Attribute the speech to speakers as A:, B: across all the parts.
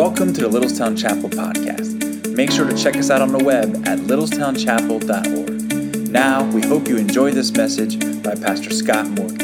A: Welcome to the Littlestown Chapel podcast. Make sure to check us out on the web at littlestownchapel.org. Now, we hope you enjoy this message by Pastor Scott Morgan.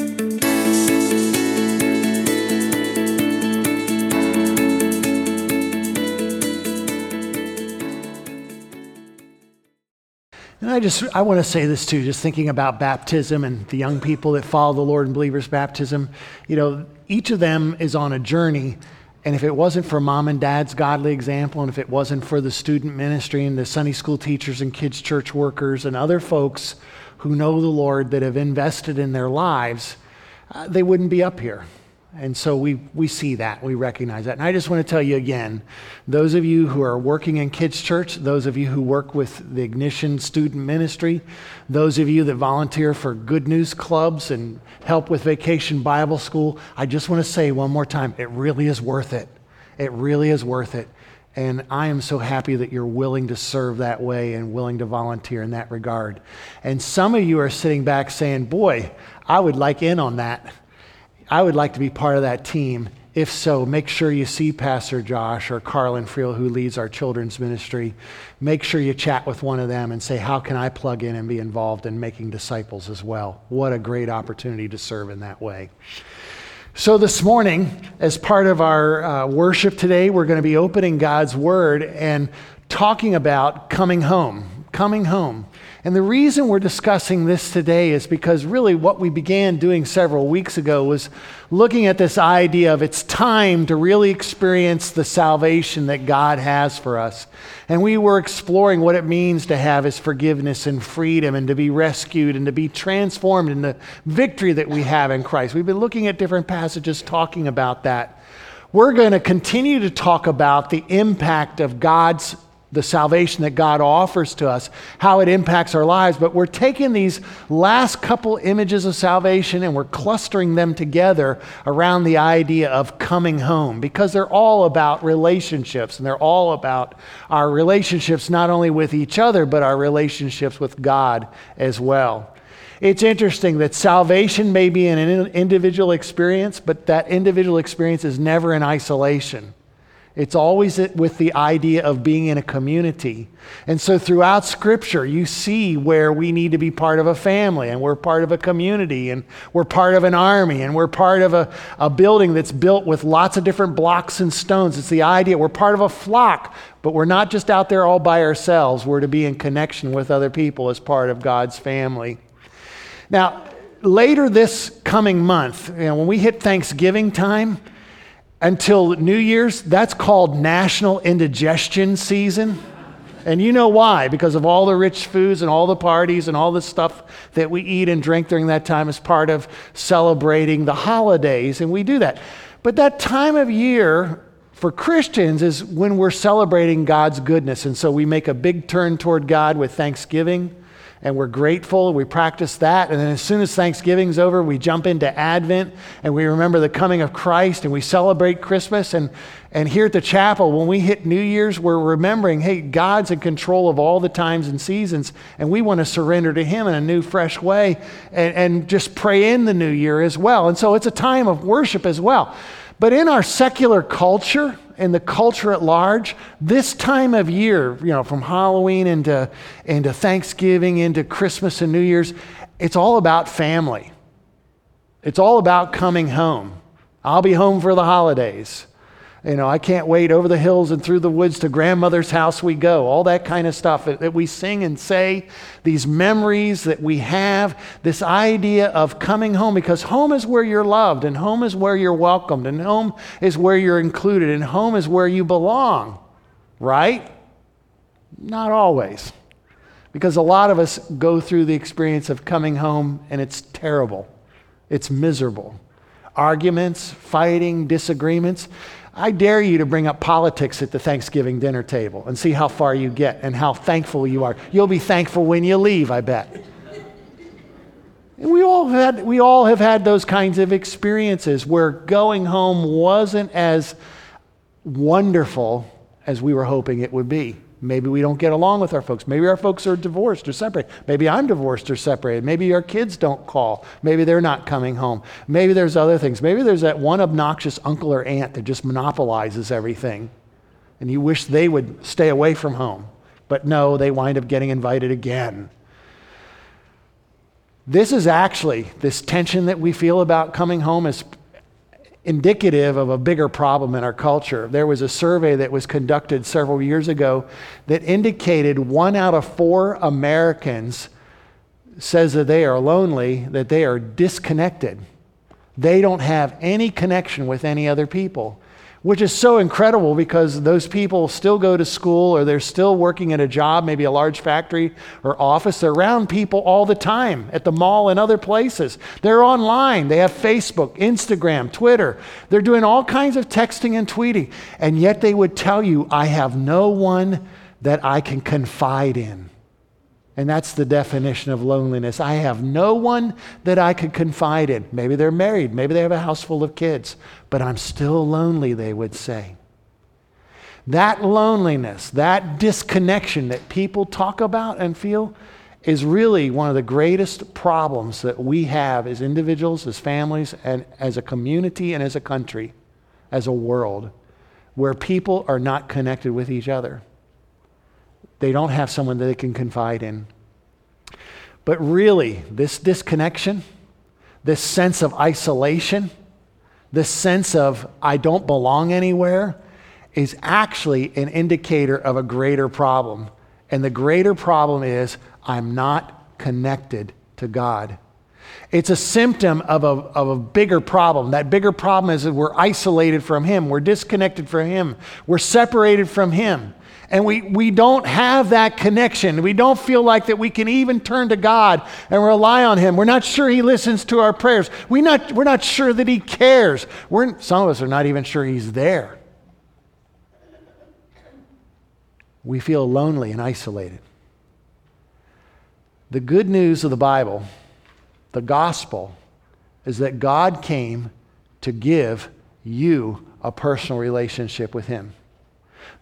B: And I just I want to say this too, just thinking about baptism and the young people that follow the Lord and believers' baptism. You know, each of them is on a journey. And if it wasn't for mom and dad's godly example, and if it wasn't for the student ministry and the Sunday school teachers and kids' church workers and other folks who know the Lord that have invested in their lives, uh, they wouldn't be up here. And so we, we see that, we recognize that. And I just want to tell you again those of you who are working in kids' church, those of you who work with the Ignition student ministry, those of you that volunteer for good news clubs and help with vacation Bible school, I just want to say one more time it really is worth it. It really is worth it. And I am so happy that you're willing to serve that way and willing to volunteer in that regard. And some of you are sitting back saying, Boy, I would like in on that. I would like to be part of that team. If so, make sure you see Pastor Josh or Carlin Friel, who leads our children's ministry. Make sure you chat with one of them and say, How can I plug in and be involved in making disciples as well? What a great opportunity to serve in that way. So, this morning, as part of our uh, worship today, we're going to be opening God's Word and talking about coming home. Coming home. And the reason we're discussing this today is because really what we began doing several weeks ago was looking at this idea of it's time to really experience the salvation that God has for us. And we were exploring what it means to have His forgiveness and freedom and to be rescued and to be transformed in the victory that we have in Christ. We've been looking at different passages talking about that. We're going to continue to talk about the impact of God's the salvation that God offers to us, how it impacts our lives. But we're taking these last couple images of salvation and we're clustering them together around the idea of coming home because they're all about relationships and they're all about our relationships not only with each other, but our relationships with God as well. It's interesting that salvation may be an individual experience, but that individual experience is never in isolation. It's always with the idea of being in a community. And so throughout Scripture, you see where we need to be part of a family, and we're part of a community, and we're part of an army, and we're part of a, a building that's built with lots of different blocks and stones. It's the idea we're part of a flock, but we're not just out there all by ourselves. We're to be in connection with other people as part of God's family. Now, later this coming month, you know, when we hit Thanksgiving time, until New Year's, that's called National Indigestion Season. And you know why? Because of all the rich foods and all the parties and all the stuff that we eat and drink during that time as part of celebrating the holidays. And we do that. But that time of year for Christians is when we're celebrating God's goodness. And so we make a big turn toward God with Thanksgiving and we're grateful. We practice that. And then as soon as Thanksgiving's over, we jump into Advent and we remember the coming of Christ and we celebrate Christmas. And, and here at the chapel, when we hit New Year's, we're remembering, hey, God's in control of all the times and seasons, and we want to surrender to Him in a new, fresh way and, and just pray in the new year as well. And so it's a time of worship as well. But in our secular culture, and the culture at large, this time of year, you know, from Halloween into, into Thanksgiving, into Christmas and New Year's, it's all about family. It's all about coming home. I'll be home for the holidays. You know, I can't wait over the hills and through the woods to grandmother's house we go. All that kind of stuff that, we sing and say, these memories that we have, this idea of coming home, because home is where you're loved, and home is where you're welcomed, and home is where you're included, and home is where you belong, right? Not always. Because a lot of us go through the experience of coming home and it's terrible, it's miserable. Arguments, fighting, disagreements. I dare you to bring up politics at the Thanksgiving dinner table and see how far you get and how thankful you are. You'll be thankful when you leave, I bet. And we all, had, we all have had those kinds of experiences where going home wasn't as wonderful as we were hoping it would be. Maybe we don't get along with our folks. Maybe our folks are divorced or separated. Maybe I'm divorced or separated. Maybe our kids don't call. Maybe they're not coming home. Maybe there's other things. Maybe there's that one obnoxious uncle or aunt that just monopolizes everything. And you wish they would stay away from home. But no, they wind up getting invited again. This is actually, this tension that we feel about coming home is indicative of a bigger problem in our culture. There was a survey that was conducted several years ago that indicated one out of four Americans says that they are lonely, that they are disconnected. They don't have any connection with any other people which is so incredible because those people still go to school or they're still working at a job, maybe a large factory or office. They're around people all the time at the mall and other places. They're online. They have Facebook, Instagram, Twitter. They're doing all kinds of texting and tweeting. And yet they would tell you, I have no one that I can confide in. And that's the definition of loneliness. I have no one that I could confide in. Maybe they're married, maybe they have a house full of kids, but I'm still lonely, they would say. That loneliness, that disconnection that people talk about and feel is really one of the greatest problems that we have as individuals, as families, and as a community and as a country, as a world, where people are not connected with each other. They don't have someone that they can confide in. But really, this disconnection, this sense of isolation, this sense of I don't belong anywhere, is actually an indicator of a greater problem. And the greater problem is I'm not connected to God. It's a symptom of a, of a bigger problem. That bigger problem is that we're isolated from Him, we're disconnected from Him, we're separated from Him and we, we don't have that connection. We don't feel like that we can even turn to God and rely on Him. We're not sure He listens to our prayers. We not, we're not sure that He cares. We're, some of us are not even sure He's there. We feel lonely and isolated. The good news of the Bible, the gospel, is that God came to give you a personal relationship with Him.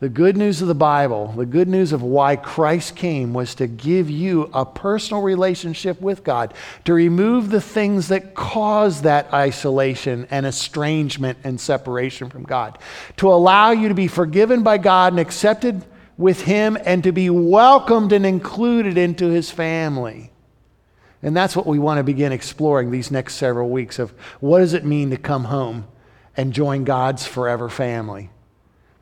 B: The good news of the Bible, the good news of why Christ came, was to give you a personal relationship with God, to remove the things that cause that isolation and estrangement and separation from God, to allow you to be forgiven by God and accepted with Him, and to be welcomed and included into His family. And that's what we want to begin exploring these next several weeks of what does it mean to come home and join God's forever family.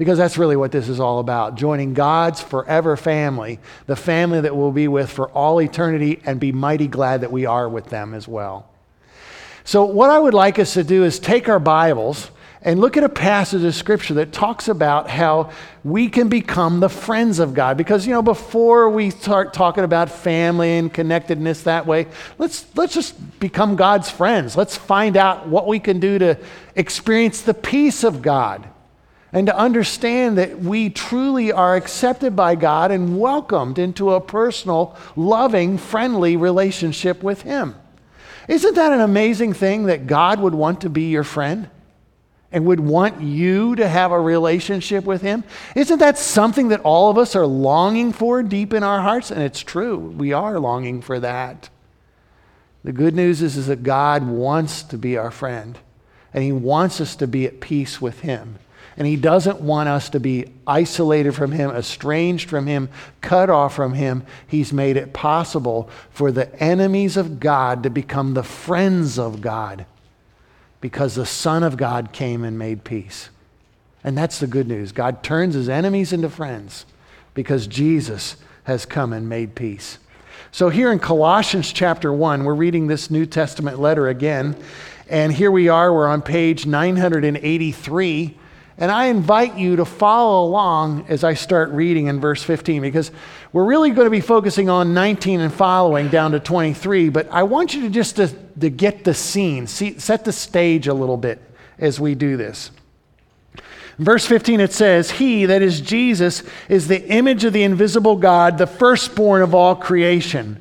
B: Because that's really what this is all about joining God's forever family, the family that we'll be with for all eternity, and be mighty glad that we are with them as well. So, what I would like us to do is take our Bibles and look at a passage of scripture that talks about how we can become the friends of God. Because, you know, before we start talking about family and connectedness that way, let's, let's just become God's friends. Let's find out what we can do to experience the peace of God and to understand that we truly are accepted by God and welcomed into a personal, loving, friendly relationship with Him. Isn't that an amazing thing that God would want to be your friend? and would want you to have a relationship with Him? Isn't that something that all of us are longing for deep in our hearts? And it's true, we are longing for that. The good news is, is that God wants to be our friend, and He wants us to be at peace with Him. And He doesn't want us to be isolated from Him, estranged from Him, cut off from Him. He's made it possible for the enemies of God to become the friends of God because the Son of God came and made peace. And that's the good news. God turns His enemies into friends because Jesus has come and made peace. So, here in Colossians chapter 1, we're reading this New Testament letter again. And here we are, we're on page 983. And I invite you to follow along as I start reading in verse 15 because we're really going to be focusing on 19 and following down to 23. But I want you to just to, to get the scene, see, set the stage a little bit as we do this. In verse 15 it says, He, that is Jesus, is the image of the invisible God, the firstborn of all creation.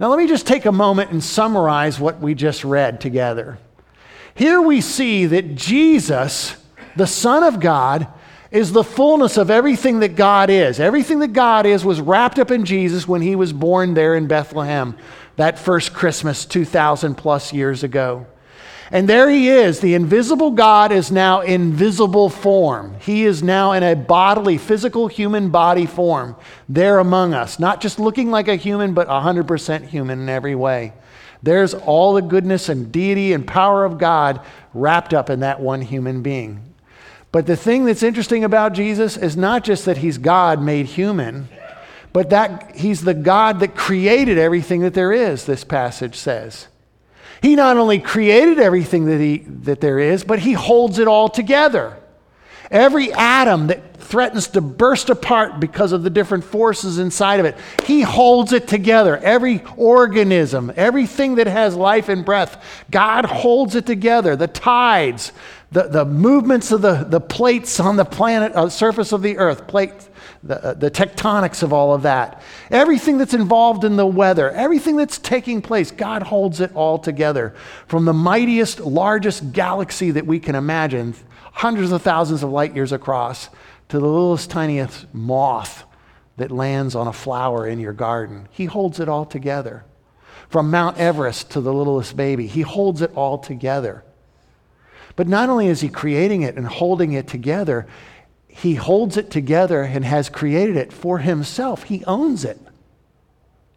B: Now, let me just take a moment and summarize what we just read together. Here we see that Jesus, the Son of God, is the fullness of everything that God is. Everything that God is was wrapped up in Jesus when he was born there in Bethlehem that first Christmas 2,000 plus years ago. And there he is. The invisible God is now in visible form. He is now in a bodily, physical human body form there among us, not just looking like a human, but 100% human in every way. There's all the goodness and deity and power of God wrapped up in that one human being. But the thing that's interesting about Jesus is not just that he's God made human, but that he's the God that created everything that there is, this passage says. He not only created everything that, he, that there is, but he holds it all together. Every atom that threatens to burst apart because of the different forces inside of it, he holds it together. Every organism, everything that has life and breath, God holds it together. The tides, the, the movements of the, the plates on the planet, uh, surface of the earth, plates, the, uh, the tectonics of all of that, everything that's involved in the weather, everything that's taking place, God holds it all together. From the mightiest, largest galaxy that we can imagine, hundreds of thousands of light years across, to the littlest, tiniest moth that lands on a flower in your garden. He holds it all together. From Mount Everest to the littlest baby, He holds it all together. But not only is He creating it and holding it together, He holds it together and has created it for Himself. He owns it.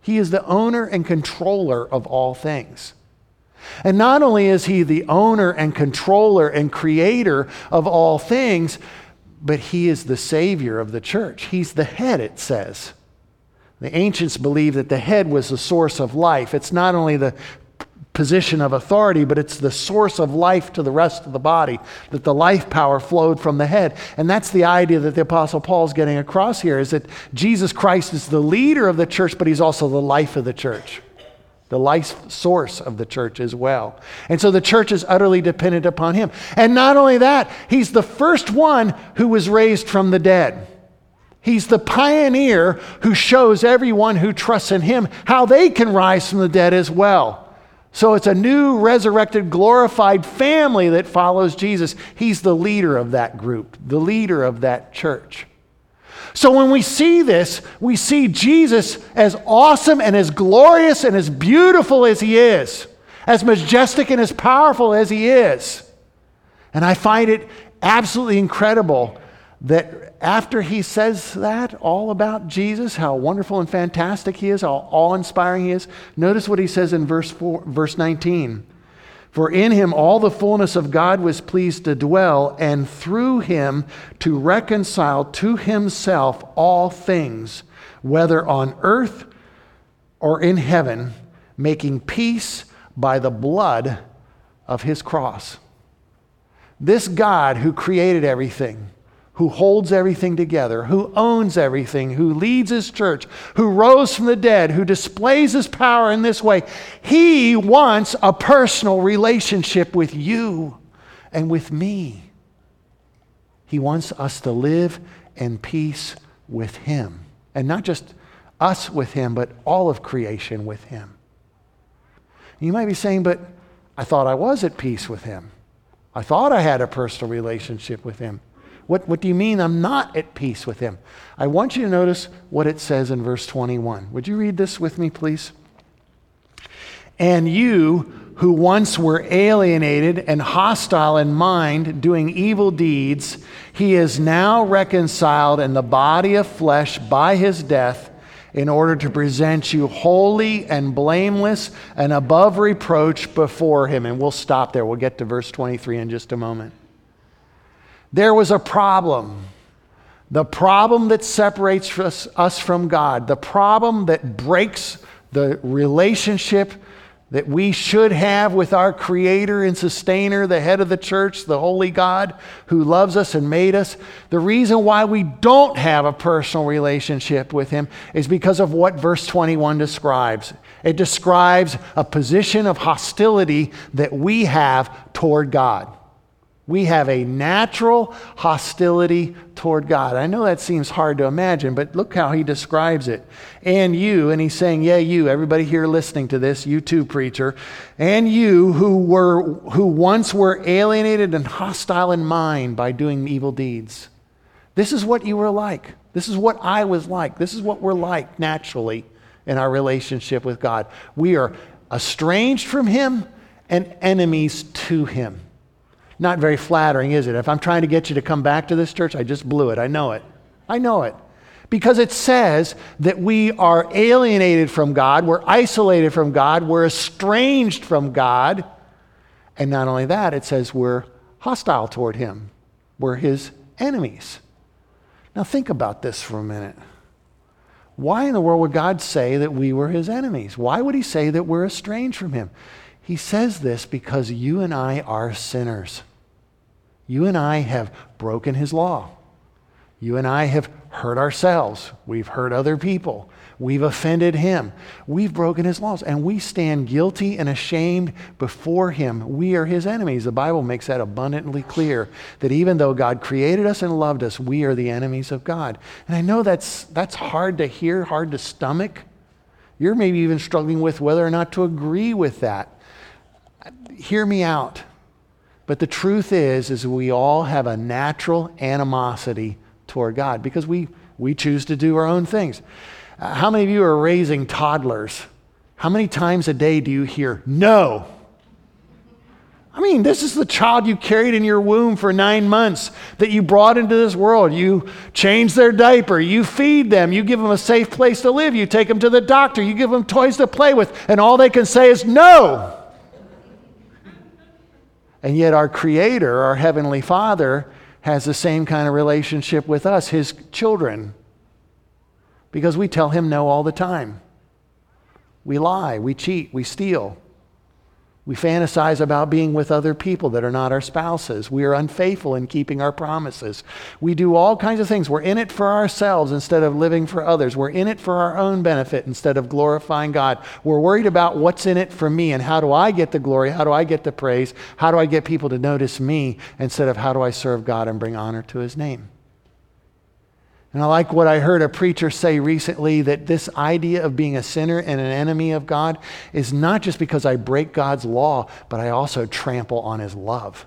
B: He is the owner and controller of all things. And not only is he the owner and controller and creator of all things, but he is the savior of the church. He's the head, it says. The ancients believed that the head was the source of life. It's not only the position of authority, but it's the source of life to the rest of the body, that the life power flowed from the head. And that's the idea that the Apostle Paul's getting across here is that Jesus Christ is the leader of the church, but he's also the life of the church the life source of the church as well. And so the church is utterly dependent upon him. And not only that, he's the first one who was raised from the dead. He's the pioneer who shows everyone who trusts in him how they can rise from the dead as well. So it's a new, resurrected, glorified family that follows Jesus. He's the leader of that group, the leader of that church. So when we see this, we see Jesus as awesome and as glorious and as beautiful as he is, as majestic and as powerful as he is. And I find it absolutely incredible that after he says that all about Jesus, how wonderful and fantastic he is, how awe inspiring he is, notice what he says in verse, four, verse 19. For in him all the fullness of God was pleased to dwell, and through him to reconcile to himself all things, whether on earth or in heaven, making peace by the blood of his cross. This God who created everything, who holds everything together, who owns everything, who leads his church, who rose from the dead, who displays his power in this way. He wants a personal relationship with you and with me. He wants us to live in peace with him. And not just us with him, but all of creation with him. You might be saying, but I thought I was at peace with him. I thought I had a personal relationship with him. What, what do you mean I'm not at peace with him? I want you to notice what it says in verse 21. Would you read this with me, please? And you who once were alienated and hostile in mind, doing evil deeds, he is now reconciled in the body of flesh by his death in order to present you holy and blameless and above reproach before him. And we'll stop there. We'll get to verse 23 in just a moment. There was a problem. The problem that separates us, us, from God, the problem that breaks the relationship that we should have with our Creator and Sustainer, the head of the church, the Holy God who loves us and made us. The reason why we don't have a personal relationship with Him is because of what verse 21 describes. It describes a position of hostility that we have toward God. We have a natural hostility toward God. I know that seems hard to imagine, but look how he describes it. And you, and he's saying, Yeah, you, everybody here listening to this, you too, preacher, and you who were who once were alienated and hostile in mind by doing evil deeds. This is what you were like. This is what I was like. This is what we're like naturally in our relationship with God. We are estranged from Him and enemies to Him. Not very flattering, is it? If I'm trying to get you to come back to this church, I just blew it. I know it. I know it. Because it says that we are alienated from God, we're isolated from God, we're estranged from God. And not only that, it says we're hostile toward Him, we're His enemies. Now, think about this for a minute. Why in the world would God say that we were his enemies? Why would he say that we're estranged from him? He says this because you and I are sinners. You and I have broken his law. You and I have hurt ourselves. We've hurt other people. We've offended him. We've broken his laws, and we stand guilty and ashamed before him. We are his enemies. The Bible makes that abundantly clear that even though God created us and loved us, we are the enemies of God. And I know that's, that's hard to hear, hard to stomach. You're maybe even struggling with whether or not to agree with that. Hear me out. But the truth is, is we all have a natural animosity toward God because we, we choose to do our own things. Uh, how many of you are raising toddlers? How many times a day do you hear no? I mean, this is the child you carried in your womb for nine months that you brought into this world. You change their diaper, you feed them, you give them a safe place to live, you take them to the doctor, you give them toys to play with, and all they can say is no. And yet, our Creator, our Heavenly Father, has the same kind of relationship with us, His children because we tell him no all the time. We lie, we cheat, we steal. We fantasize about being with other people that are not our spouses. We are unfaithful in keeping our promises. We do all kinds of things. We're in it for ourselves instead of living for others. We're in it for our own benefit instead of glorifying God. We're worried about what's in it for me and how do I get the glory? How do I get the praise? How do I get people to notice me instead of how do I serve God and bring honor to his name? And I like what I heard a preacher say recently that this idea of being a sinner and an enemy of God is not just because I break God's law, but I also trample on his love.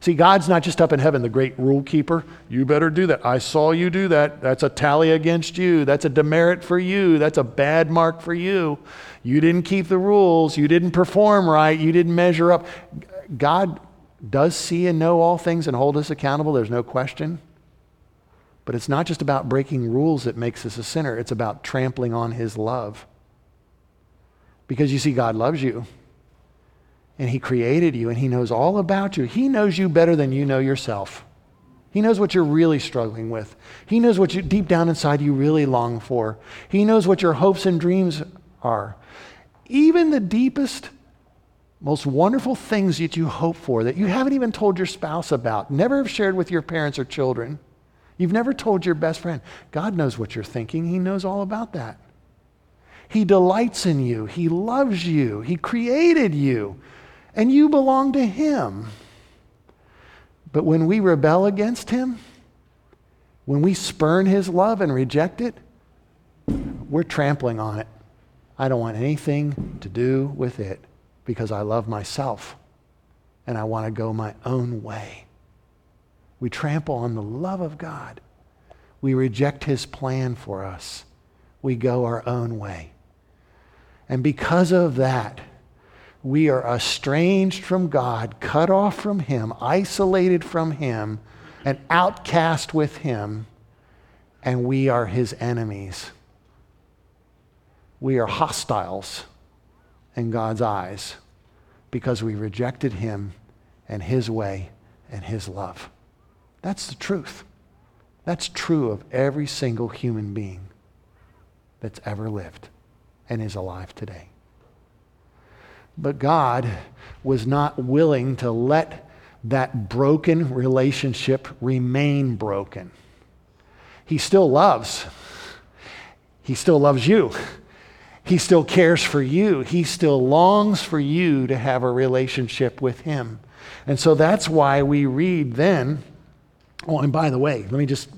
B: See, God's not just up in heaven, the great rule keeper. You better do that. I saw you do that. That's a tally against you. That's a demerit for you. That's a bad mark for you. You didn't keep the rules. You didn't perform right. You didn't measure up. God does see and know all things and hold us accountable. There's no question. But it's not just about breaking rules that makes us a sinner, it's about trampling on his love. Because you see, God loves you. And he created you and he knows all about you. He knows you better than you know yourself. He knows what you're really struggling with. He knows what you deep down inside you really long for. He knows what your hopes and dreams are. Even the deepest, most wonderful things that you hope for that you haven't even told your spouse about, never have shared with your parents or children. You've never told your best friend. God knows what you're thinking, He knows all about that. He delights in you, He loves you, He created you, and you belong to Him. But when we rebel against Him, when we spurn His love and reject it, we're trampling on it. I don't want anything to do with it because I love myself and I want to go my own way. We trample on the love of God. We reject his plan for us. We go our own way. And because of that, we are estranged from God, cut off from him, isolated from him, and outcast with him, and we are his enemies. We are hostiles in God's eyes because we rejected him and his way and his love. That's the truth. That's true of every single human being that's ever lived and is alive today. But God was not willing to let that broken relationship remain broken. He still loves. He still loves you. He still cares for you. He still longs for you to have a relationship with Him. And so that's why we read then. Oh, and by the way, let me just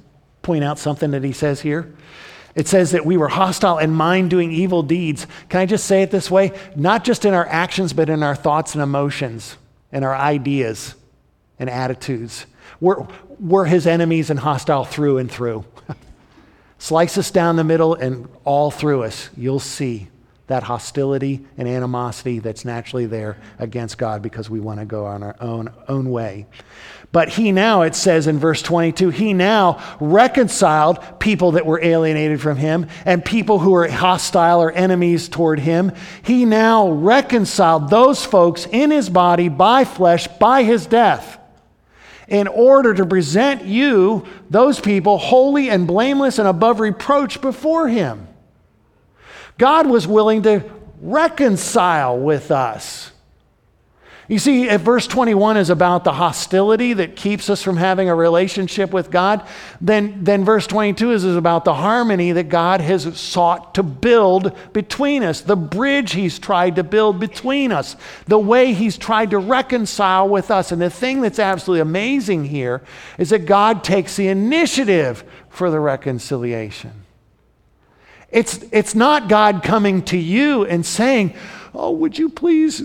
B: point out something that he says here. It says that we were hostile in mind doing evil deeds. Can I just say it this way? Not just in our actions, but in our thoughts and emotions and our ideas and attitudes. We're, we're his enemies and hostile through and through. Slice us down the middle and all through us, you'll see that hostility and animosity that's naturally there against God because we want to go on our own, own way. But he now, it says in verse 22, he now reconciled people that were alienated from him and people who were hostile or enemies toward him. He now reconciled those folks in his body by flesh by his death in order to present you, those people, holy and blameless and above reproach before him. God was willing to reconcile with us. You see, if verse 21 is about the hostility that keeps us from having a relationship with God, then, then verse 22 is, is about the harmony that God has sought to build between us, the bridge He's tried to build between us, the way He's tried to reconcile with us. And the thing that's absolutely amazing here is that God takes the initiative for the reconciliation. It's, it's not God coming to you and saying, Oh, would you please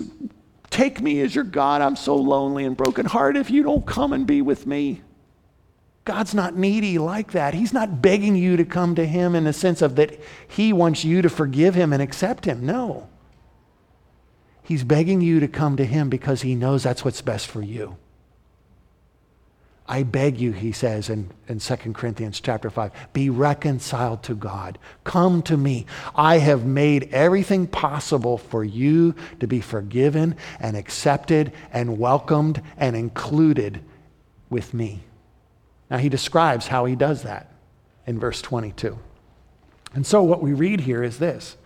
B: take me as your God? I'm so lonely and brokenhearted if you don't come and be with me. God's not needy like that. He's not begging you to come to Him in the sense of that He wants you to forgive Him and accept Him. No. He's begging you to come to Him because He knows that's what's best for you. I beg you, he says in, in 2 Corinthians chapter 5, be reconciled to God. Come to me. I have made everything possible for you to be forgiven and accepted and welcomed and included with me. Now, he describes how he does that in verse 22. And so, what we read here is this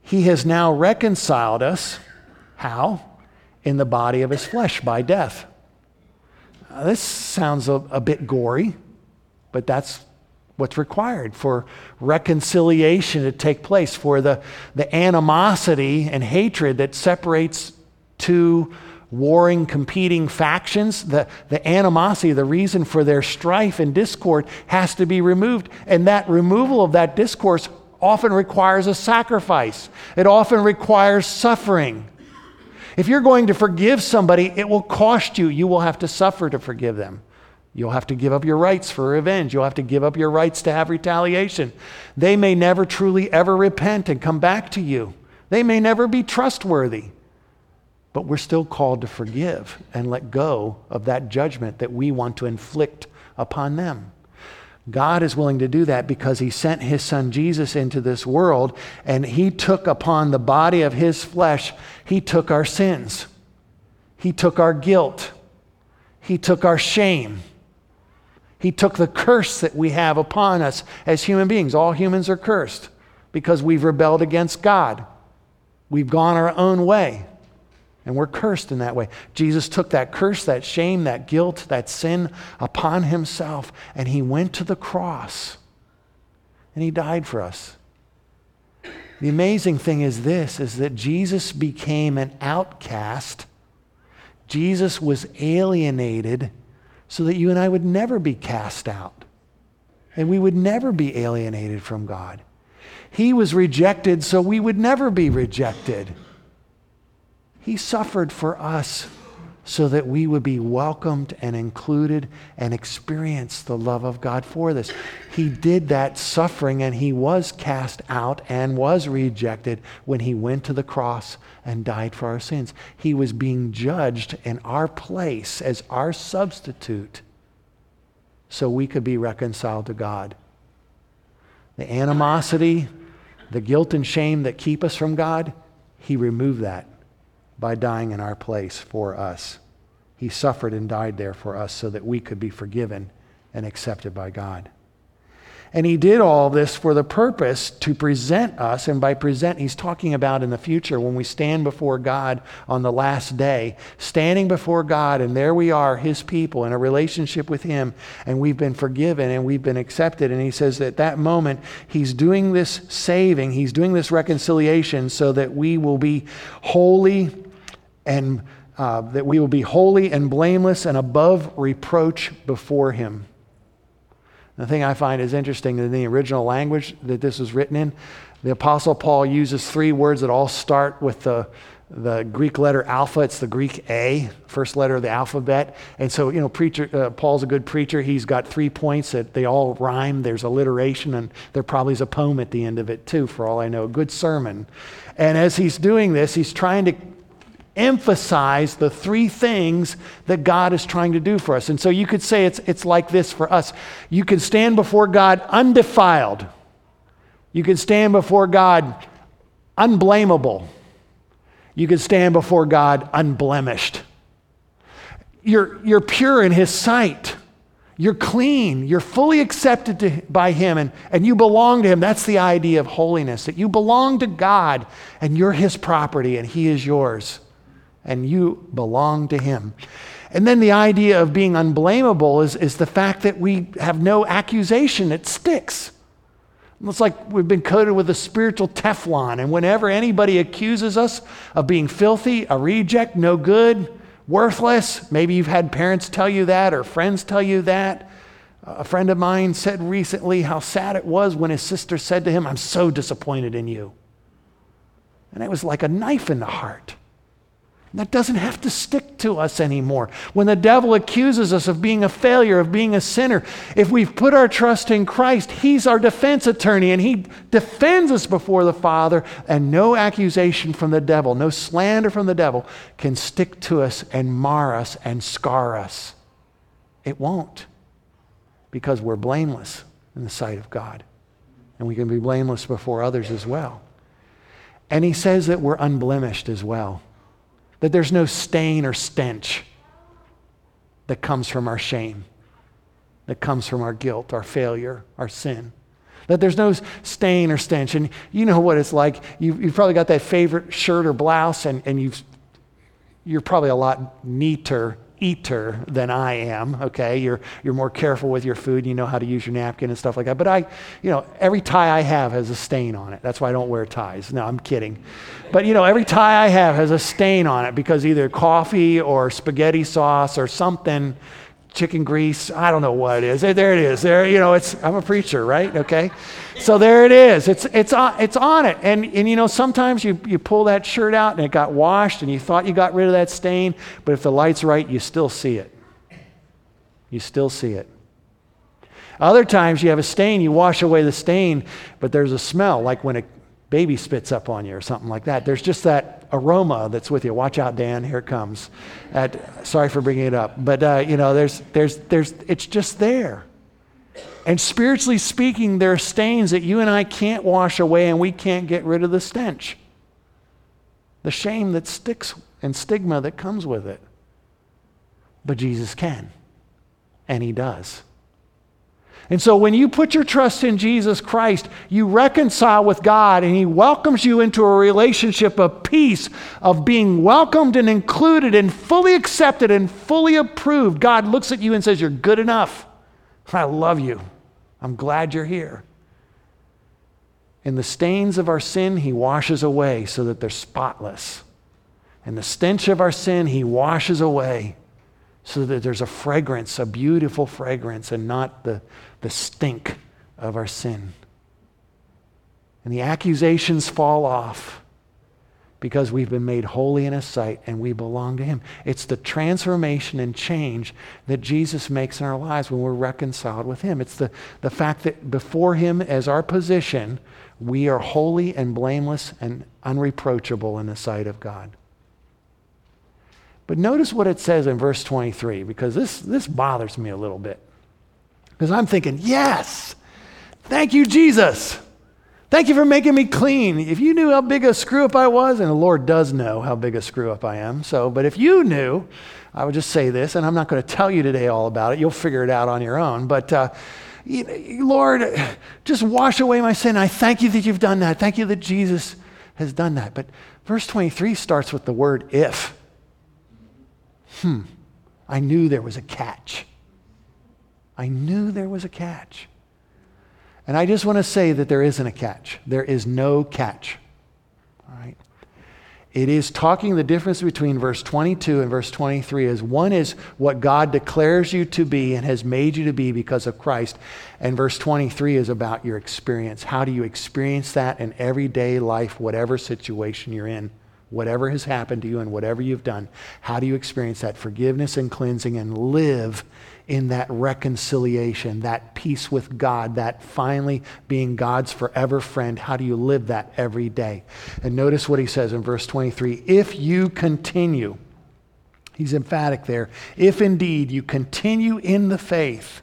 B: He has now reconciled us. How? In the body of his flesh by death uh, this sounds a, a bit gory, but that's what's required for reconciliation to take place, for the, the animosity and hatred that separates two warring, competing factions. The, the animosity, the reason for their strife and discord has to be removed. And that removal of that discourse often requires a sacrifice, it often requires suffering. If you're going to forgive somebody, it will cost you. You will have to suffer to forgive them. You'll have to give up your rights for revenge. You'll have to give up your rights to have retaliation. They may never truly ever repent and come back to you. They may never be trustworthy. But we're still called to forgive and let go of that judgment that we want to inflict upon them. God is willing to do that because he sent his son Jesus into this world and he took upon the body of his flesh, he took our sins. He took our guilt. He took our shame. He took the curse that we have upon us as human beings. All humans are cursed because we've rebelled against God. We've gone our own way. And we're cursed in that way. Jesus took that curse, that shame, that guilt, that sin upon himself, and he went to the cross and he died for us. The amazing thing is this is that Jesus became an outcast. Jesus was alienated so that you and I would never be cast out. And we would never be alienated from God. He was rejected so we would never be rejected. He suffered for us so that we would be welcomed and included and experience the love of God for this. He did that suffering and he was cast out and was rejected when he went to the cross and died for our sins. He was being judged in our place as our substitute so we could be reconciled to God. The animosity, the guilt and shame that keep us from God, he removed that by dying in our place for us. He suffered and died there for us so that we could be forgiven and accepted by God. And he did all this for the purpose to present us. And by present, he's talking about in the future when we stand before God on the last day, standing before God, and there we are, his people, in a relationship with him, and we've been forgiven and we've been accepted. And he says that at that moment, he's doing this saving, he's doing this reconciliation so that we will be holy and uh, that we will be holy and blameless and above reproach before him. The thing I find is interesting in the original language that this was written in, the Apostle Paul uses three words that all start with the, the Greek letter alpha. It's the Greek A, first letter of the alphabet. And so, you know, preacher, uh, Paul's a good preacher. He's got three points that they all rhyme. There's alliteration, and there probably is a poem at the end of it, too, for all I know. A good sermon. And as he's doing this, he's trying to emphasize the three things that God is trying to do for us. And so you could say it's, it's like this for us. You can stand before God undefiled, you can stand before God unblameable, you can stand before God unblemished. You're, you're pure in His sight. You're clean. You're fully accepted to, by Him, and, and you belong to Him. That's the idea of holiness that you belong to God, and you're His property, and He is yours and you belong to Him. And then the idea of being unblameable is, is the fact that we have no accusation that sticks. It's like we've been coated with a spiritual Teflon, and whenever anybody accuses us of being filthy, a reject, no good, worthless, maybe you've had parents tell you that or friends tell you that. A friend of mine said recently how sad it was when his sister said to him, I'm so disappointed in you. And it was like a knife in the heart. That doesn't have to stick to us anymore. When the devil accuses us of being a failure, of being a sinner, if we've put our trust in Christ, He's our defense attorney and He defends us before the Father, and no accusation from the devil, no slander from the devil can stick to us and mar us and scar us. It won't because we're blameless in the sight of God. And we can be blameless before others as well. And He says that we're unblemished as well that there's no stain or stench that comes from our shame, that comes from our guilt, our failure, our sin. That there's no stain or stench. And you know what it's like. You've, you've probably got that favorite shirt or blouse, and, and you've, you're probably a lot neater eater than I am, okay? You're, you're more careful with your food. You know how to use your napkin and stuff like that. But I, you know, every tie I have has a stain on it. That's why I don't wear ties. No, I'm kidding. But, you know, every tie I have has a stain on it because either coffee or spaghetti sauce or something chicken grease. I don't know what it is. There it is. There, you know, it's I'm a preacher, right? Okay. So there it is. It's it's on it's on it. And and you know, sometimes you, you pull that shirt out and it got washed and you thought you got rid of that stain, but if the light's right, you still see it. You still see it. Other times you have a stain, you wash away the stain, but there's a smell, like when a baby spits up on you or something like that. There's just that aroma that's with you. Watch out, Dan. Here it comes. At, sorry for bringing it up, but uh, you know, there's, there's, there's, it's just there. And spiritually speaking, there are stains that you and I can't wash away, and we can't get rid of the stench, the shame that sticks and stigma that comes with it. But Jesus can, and He does. And so when you put your trust in Jesus Christ, you reconcile with God and He welcomes you into a relationship of peace, of being welcomed and included and fully accepted and fully approved. God looks at you and says, You're good enough. I love you. I'm glad you're here. And the stains of our sin, He washes away so that they're spotless. And the stench of our sin, He washes away so that there's a fragrance, a beautiful fragrance, and not the, the stink of our sin. And the accusations fall off because we've been made holy in His sight and we belong to Him. It's the transformation and change that Jesus makes in our lives when we're reconciled with Him. It's the, the fact that before Him, as our position, we are holy and blameless and unreproachable in the sight of God. But notice what it says in verse 23, because this, this bothers me a little bit. Because I'm thinking, yes, thank you, Jesus. Thank you for making me clean. If you knew how big a screw up I was, and the Lord does know how big a screw up I am, so, but if you knew, I would just say this, and I'm not going to tell you today all about it. You'll figure it out on your own. But, uh, Lord, just wash away my sin. I thank you that you've done that. Thank you that Jesus has done that. But verse 23 starts with the word if hmm, I knew there was a catch. I knew there was a catch. And I just want to say that there isn't a catch. There is no catch. All right? it is talking the difference between verse 22 and verse 23 is one is what God declares you to be and has made you to be because of Christ. And verse 23 is about your experience. How do you experience that in everyday life, whatever situation you're in? Whatever has happened to you and whatever you've done, how do you experience that forgiveness and cleansing and live in that reconciliation, that peace with God, that finally being God's forever friend. How do you live that every day? And notice what he says in verse 23 if you continue, he's emphatic there, if indeed you continue in the faith,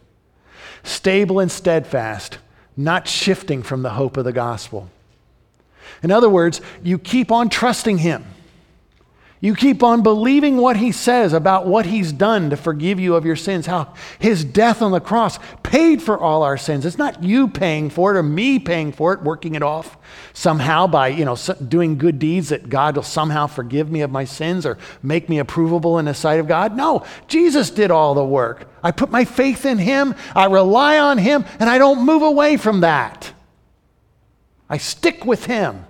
B: stable and steadfast, not shifting from the hope of the gospel. In other words, you keep on trusting him. You keep on believing what he says about what he's done to forgive you of your sins, how his death on the cross paid for all our sins. It's not you paying for it or me paying for it, working it off somehow by, you know, doing good deeds that God will somehow forgive me of my sins or make me approvable in the sight of God. No, Jesus did all the work. I put my faith in him, I rely on him, and I don't move away from that. I stick with him.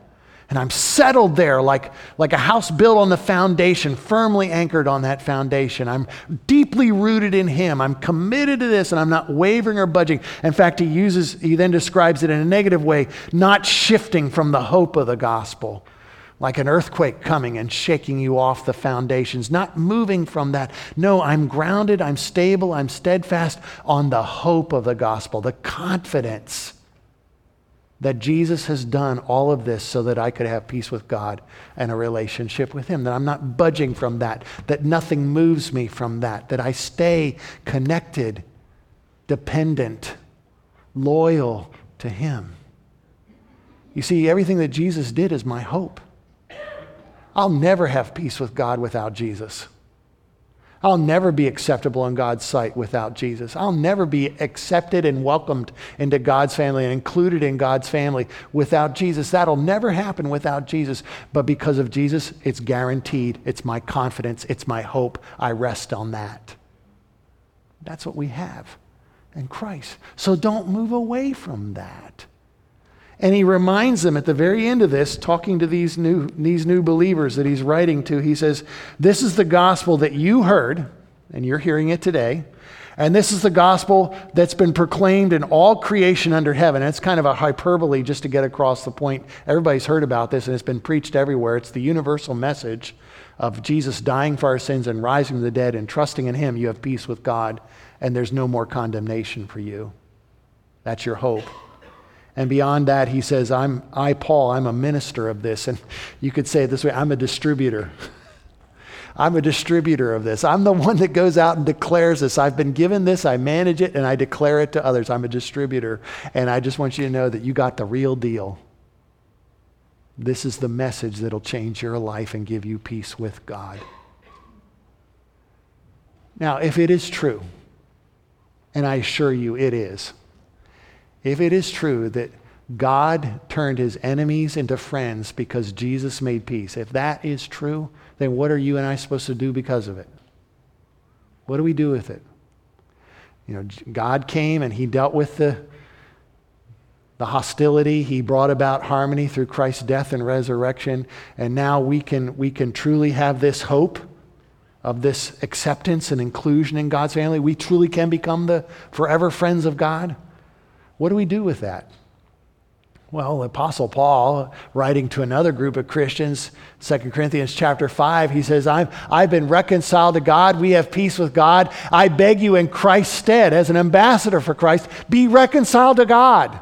B: And I'm settled there like, like a house built on the foundation, firmly anchored on that foundation. I'm deeply rooted in Him. I'm committed to this and I'm not wavering or budging. In fact, he uses, he then describes it in a negative way, not shifting from the hope of the gospel. Like an earthquake coming and shaking you off the foundations, not moving from that. No, I'm grounded, I'm stable, I'm steadfast on the hope of the gospel, the confidence that Jesus has done all of this so that I could have peace with God and a relationship with Him, that I'm not budging from that, that nothing moves me from that, that I stay connected, dependent, loyal to Him. You see, everything that Jesus did is my hope. I'll never have peace with God without Jesus. I'll never be acceptable in God's sight without Jesus. I'll never be accepted and welcomed into God's family and included in God's family without Jesus. That'll never happen without Jesus. But because of Jesus, it's guaranteed. It's my confidence. It's my hope. I rest on that. That's what we have in Christ. So don't move away from that. And he reminds them at the very end of this, talking to these new, these new believers that he's writing to, he says, This is the gospel that you heard, and you're hearing it today. And this is the gospel that's been proclaimed in all creation under heaven. And it's kind of a hyperbole just to get across the point. Everybody's heard about this and it's been preached everywhere. It's the universal message of Jesus dying for our sins and rising from the dead and trusting in Him. You have peace with God and there's no more condemnation for you. That's your hope. And beyond that, he says, I'm, I, Paul, I'm a minister of this. And you could say it this way I'm a distributor. I'm a distributor of this. I'm the one that goes out and declares this. I've been given this, I manage it, and I declare it to others. I'm a distributor. And I just want you to know that you got the real deal. This is the message that'll change your life and give you peace with God. Now, if it is true, and I assure you it is, if it is true that God turned his enemies into friends because Jesus made peace, if that is true, then what are you and I supposed to do because of it? What do we do with it? You know, God came and he dealt with the, the hostility. He brought about harmony through Christ's death and resurrection. And now we can, we can truly have this hope of this acceptance and inclusion in God's family. We truly can become the forever friends of God. What do we do with that? Well, Apostle Paul, writing to another group of Christians, 2 Corinthians chapter 5, he says, I've, I've been reconciled to God. We have peace with God. I beg you in Christ's stead, as an ambassador for Christ, be reconciled to God.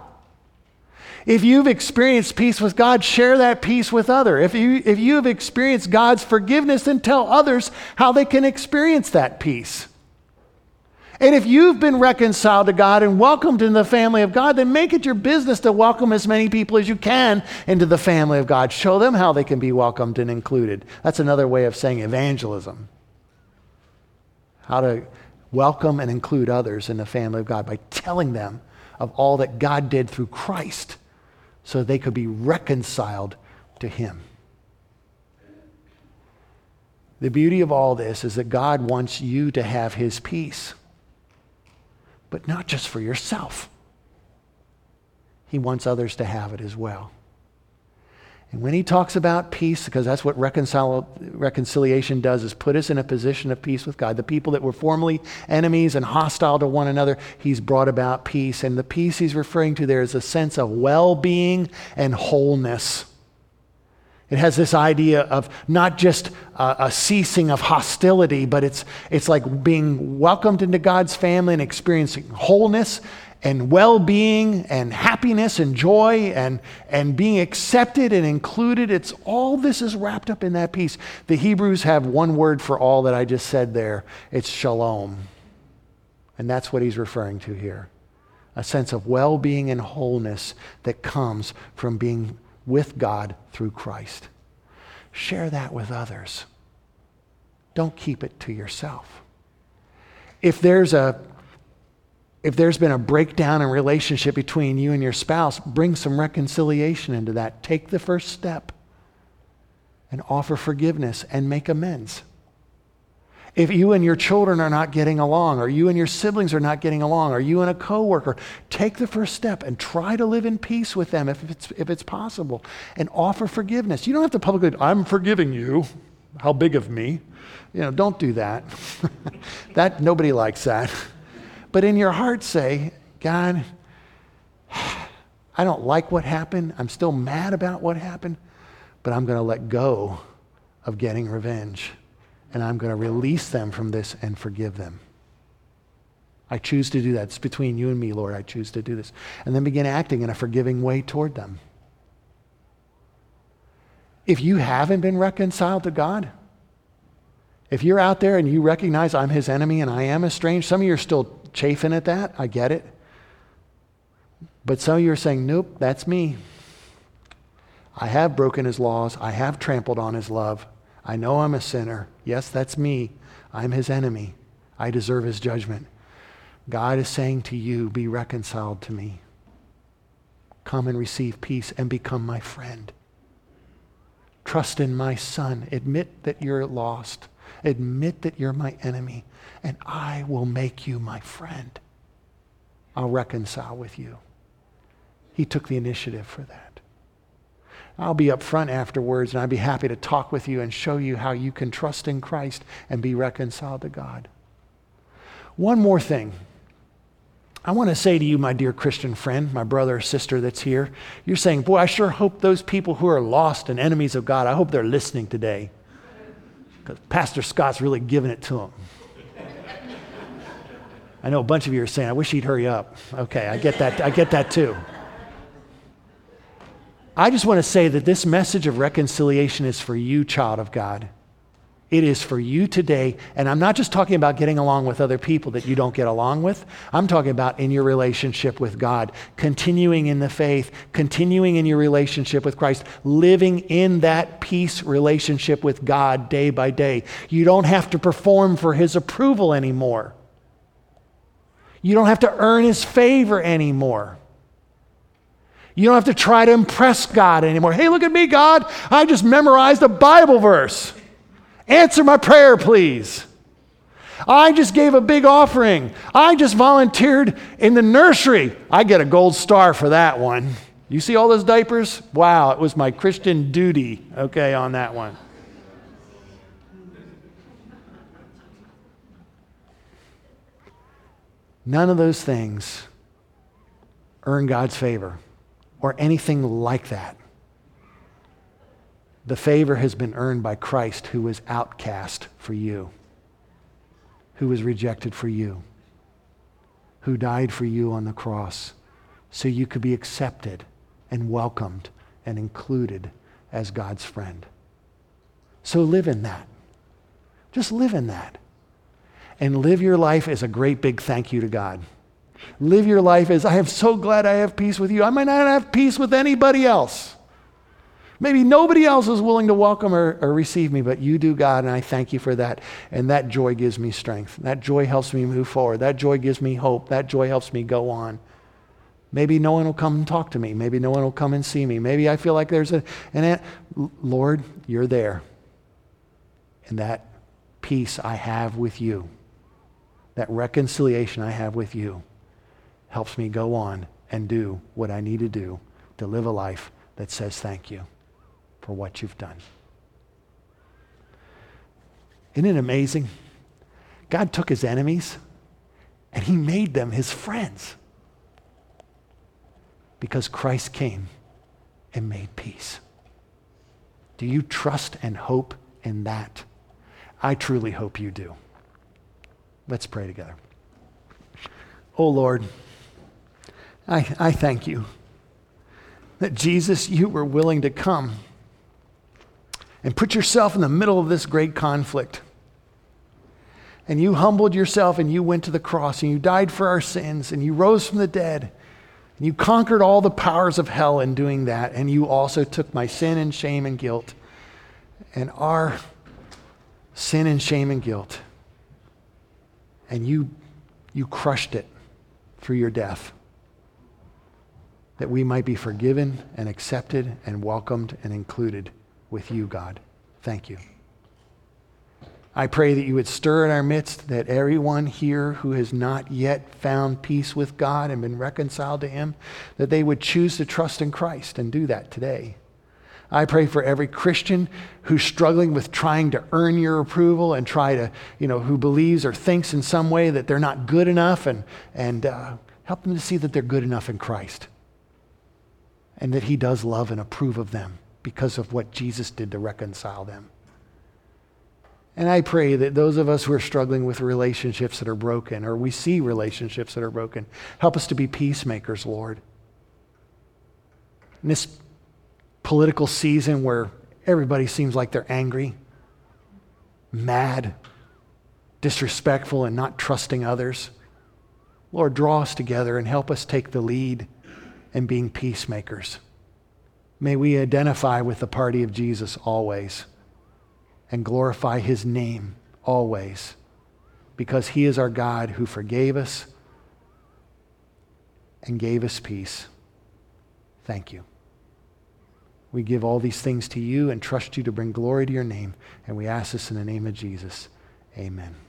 B: If you've experienced peace with God, share that peace with others. If you, if you have experienced God's forgiveness, then tell others how they can experience that peace. And if you've been reconciled to God and welcomed in the family of God, then make it your business to welcome as many people as you can into the family of God. Show them how they can be welcomed and included. That's another way of saying evangelism. How to welcome and include others in the family of God by telling them of all that God did through Christ so they could be reconciled to Him. The beauty of all this is that God wants you to have His peace but not just for yourself. He wants others to have it as well. And when he talks about peace, because that's what reconcil- reconciliation does, is put us in a position of peace with God. The people that were formerly enemies and hostile to one another, he's brought about peace. And the peace he's referring to there is a sense of well being and wholeness. It has this idea of not just a, ceasing of hostility, but it's, it's like being welcomed into God's family and experiencing wholeness and well being and happiness and joy and, and being accepted and included. It's all this is wrapped up in that peace. The Hebrews have one word for all that I just said there it's shalom. And that's what he's referring to here a sense of well being and wholeness that comes from being with God through Christ. Share that with others. Don't keep it to yourself. If there's a if there's been a breakdown in relationship between you and your spouse, bring some reconciliation into that. Take the first step and offer forgiveness and make amends. If you and your children are not getting along, or you and your siblings are not getting along, or you and a coworker, take the first step and try to live in peace with them if it's, if it's possible and offer forgiveness. You don't have to publicly, I'm forgiving you. How big of me? You know, don't do that. that nobody likes that. But in your heart say, God, I don't like what happened. I'm still mad about what happened, but I'm going to let go of getting revenge and I'm going to release them from this and forgive them. I choose to do that. It's between you and me, Lord. I choose to do this. And then begin acting in a forgiving way toward them. If you haven't been reconciled to God, if you're out there and you recognize I'm his enemy and I am estranged, some of you are still chafing at that. I get it. But some of you are saying, nope, that's me. I have broken his laws. I have trampled on his love. I know I'm a sinner. Yes, that's me. I'm his enemy. I deserve his judgment. God is saying to you, be reconciled to me. Come and receive peace and become my friend. Trust in my son. Admit that you're lost. Admit that you're my enemy, and I will make you my friend. I'll reconcile with you. He took the initiative for that. I'll be up front afterwards and I'd be happy to talk with you and show you how you can trust in Christ and be reconciled to God. One more thing. I want to say to you, my dear Christian friend, my brother or sister that's here, you're saying, Boy, I sure hope those people who are lost and enemies of God, I hope they're listening today. Because Pastor Scott's really giving it to them. I know a bunch of you are saying, I wish he'd hurry up. Okay, I get that. I get that too. I just want to say that this message of reconciliation is for you, child of God. It is for you today. And I'm not just talking about getting along with other people that you don't get along with. I'm talking about in your relationship with God, continuing in the faith, continuing in your relationship with Christ, living in that peace relationship with God day by day. You don't have to perform for His approval anymore. You don't have to earn His favor anymore. You don't have to try to impress God anymore. Hey, look at me, God. I just memorized a Bible verse. Answer my prayer, please. I just gave a big offering. I just volunteered in the nursery. I get a gold star for that one. You see all those diapers? Wow, it was my Christian duty, okay, on that one. None of those things earn God's favor or anything like that. The favor has been earned by Christ, who was outcast for you, who was rejected for you, who died for you on the cross so you could be accepted and welcomed and included as God's friend. So live in that. Just live in that. And live your life as a great big thank you to God. Live your life as I am so glad I have peace with you. I might not have peace with anybody else. Maybe nobody else is willing to welcome or, or, receive me, but you do, God, and I thank you for that. And that joy gives me strength. That joy helps me move forward. That joy gives me hope. That joy helps me go on. Maybe no one will come and talk to me. Maybe no one will come and see me. Maybe I feel like there's a, an, Lord, you're there. And that peace I have with you, that reconciliation I have with you, helps me go on and do what I need to do to live a life that says thank you. for what you've done. Isn't it amazing? God took his enemies and he made them his friends because Christ came and made peace. Do you trust and hope in that? I truly hope you do. Let's pray together. Oh Lord, I, I thank you that Jesus, you were willing to come and put yourself in the middle of this great conflict. And you humbled yourself and you went to the cross and you died for our sins and you rose from the dead. And you conquered all the powers of hell in doing that. And you also took my sin and shame and guilt and our sin and shame and guilt. And you, you crushed it through your death that we might be forgiven and accepted and welcomed and included with you, God. Thank you. I pray that you would stir in our midst that everyone here who has not yet found peace with God and been reconciled to Him, that they would choose to trust in Christ and do that today. I pray for every Christian who's struggling with trying to earn your approval and try to, you know, who believes or thinks in some way that they're not good enough and, and uh, help them to see that they're good enough in Christ and that He does love and approve of them because of what Jesus did to reconcile them. And I pray that those of us who are struggling with relationships that are broken, or we see relationships that are broken, help us to be peacemakers, Lord. In this political season where everybody seems like they're angry, mad, disrespectful, and not trusting others, Lord, draw us together and help us take the lead in being peacemakers. May we identify with the party of Jesus always and glorify his name always because he is our God who forgave us and gave us peace. Thank you. We give all these things to you and trust you to bring glory to your name. And we ask this in the name of Jesus. Amen.